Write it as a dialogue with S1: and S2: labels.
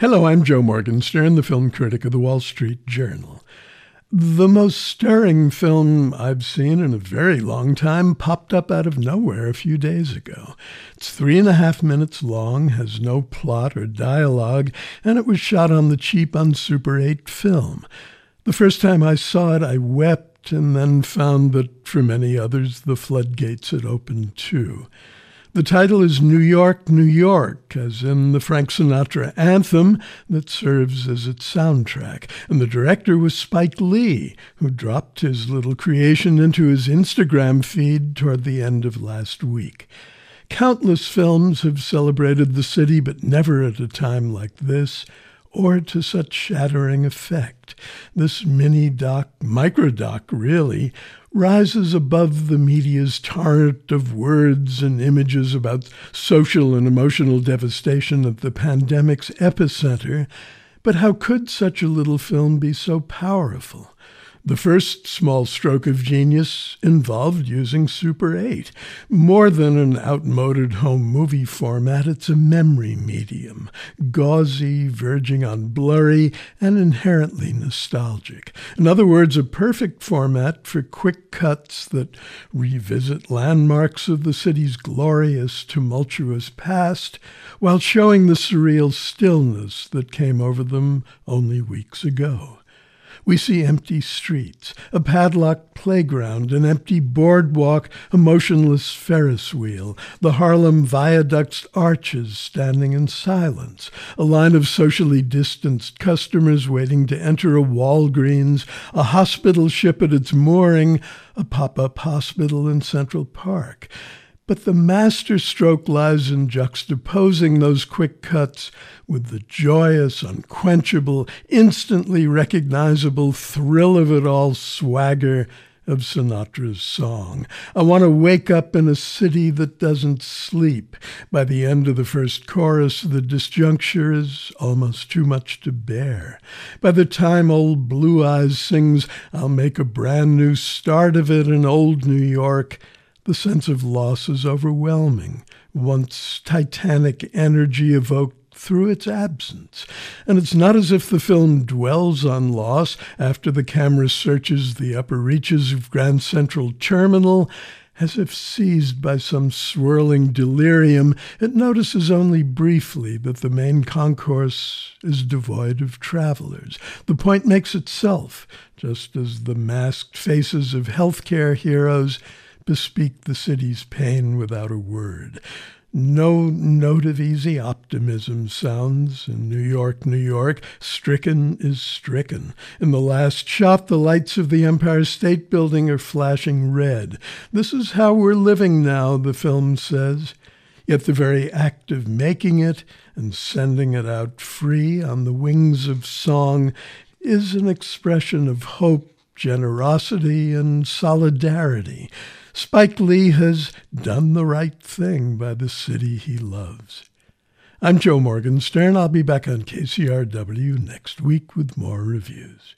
S1: Hello, I'm Joe Morgenstern, the film critic of the Wall Street Journal. The most stirring film I've seen in a very long time popped up out of nowhere a few days ago. It's three and a half minutes long, has no plot or dialogue, and it was shot on the cheap on Super 8 film. The first time I saw it, I wept and then found that for many others the floodgates had opened too. The title is New York, New York, as in the Frank Sinatra anthem that serves as its soundtrack. And the director was Spike Lee, who dropped his little creation into his Instagram feed toward the end of last week. Countless films have celebrated the city, but never at a time like this or to such shattering effect. This mini doc, micro doc really, rises above the media's torrent of words and images about social and emotional devastation at the pandemic's epicenter. But how could such a little film be so powerful? The first small stroke of genius involved using Super 8. More than an outmoded home movie format, it's a memory medium, gauzy, verging on blurry, and inherently nostalgic. In other words, a perfect format for quick cuts that revisit landmarks of the city's glorious, tumultuous past while showing the surreal stillness that came over them only weeks ago. We see empty streets, a padlocked playground, an empty boardwalk, a motionless Ferris wheel, the Harlem Viaduct's arches standing in silence, a line of socially distanced customers waiting to enter a Walgreens, a hospital ship at its mooring, a pop up hospital in Central Park. But the masterstroke lies in juxtaposing those quick cuts with the joyous, unquenchable, instantly recognizable thrill of it all swagger of Sinatra's song. I want to wake up in a city that doesn't sleep. By the end of the first chorus, the disjuncture is almost too much to bear. By the time old Blue Eyes sings, I'll make a brand new start of it in old New York, the sense of loss is overwhelming, once titanic energy evoked through its absence. And it's not as if the film dwells on loss after the camera searches the upper reaches of Grand Central Terminal. As if seized by some swirling delirium, it notices only briefly that the main concourse is devoid of travelers. The point makes itself, just as the masked faces of healthcare heroes bespeak the city's pain without a word. No note of easy optimism sounds in New York, New York. Stricken is stricken. In the last shot, the lights of the Empire State Building are flashing red. This is how we're living now, the film says. Yet the very act of making it and sending it out free on the wings of song is an expression of hope, generosity, and solidarity. Spike Lee has done the right thing by the city he loves. I'm Joe Morgenstern. I'll be back on KCRW next week with more reviews.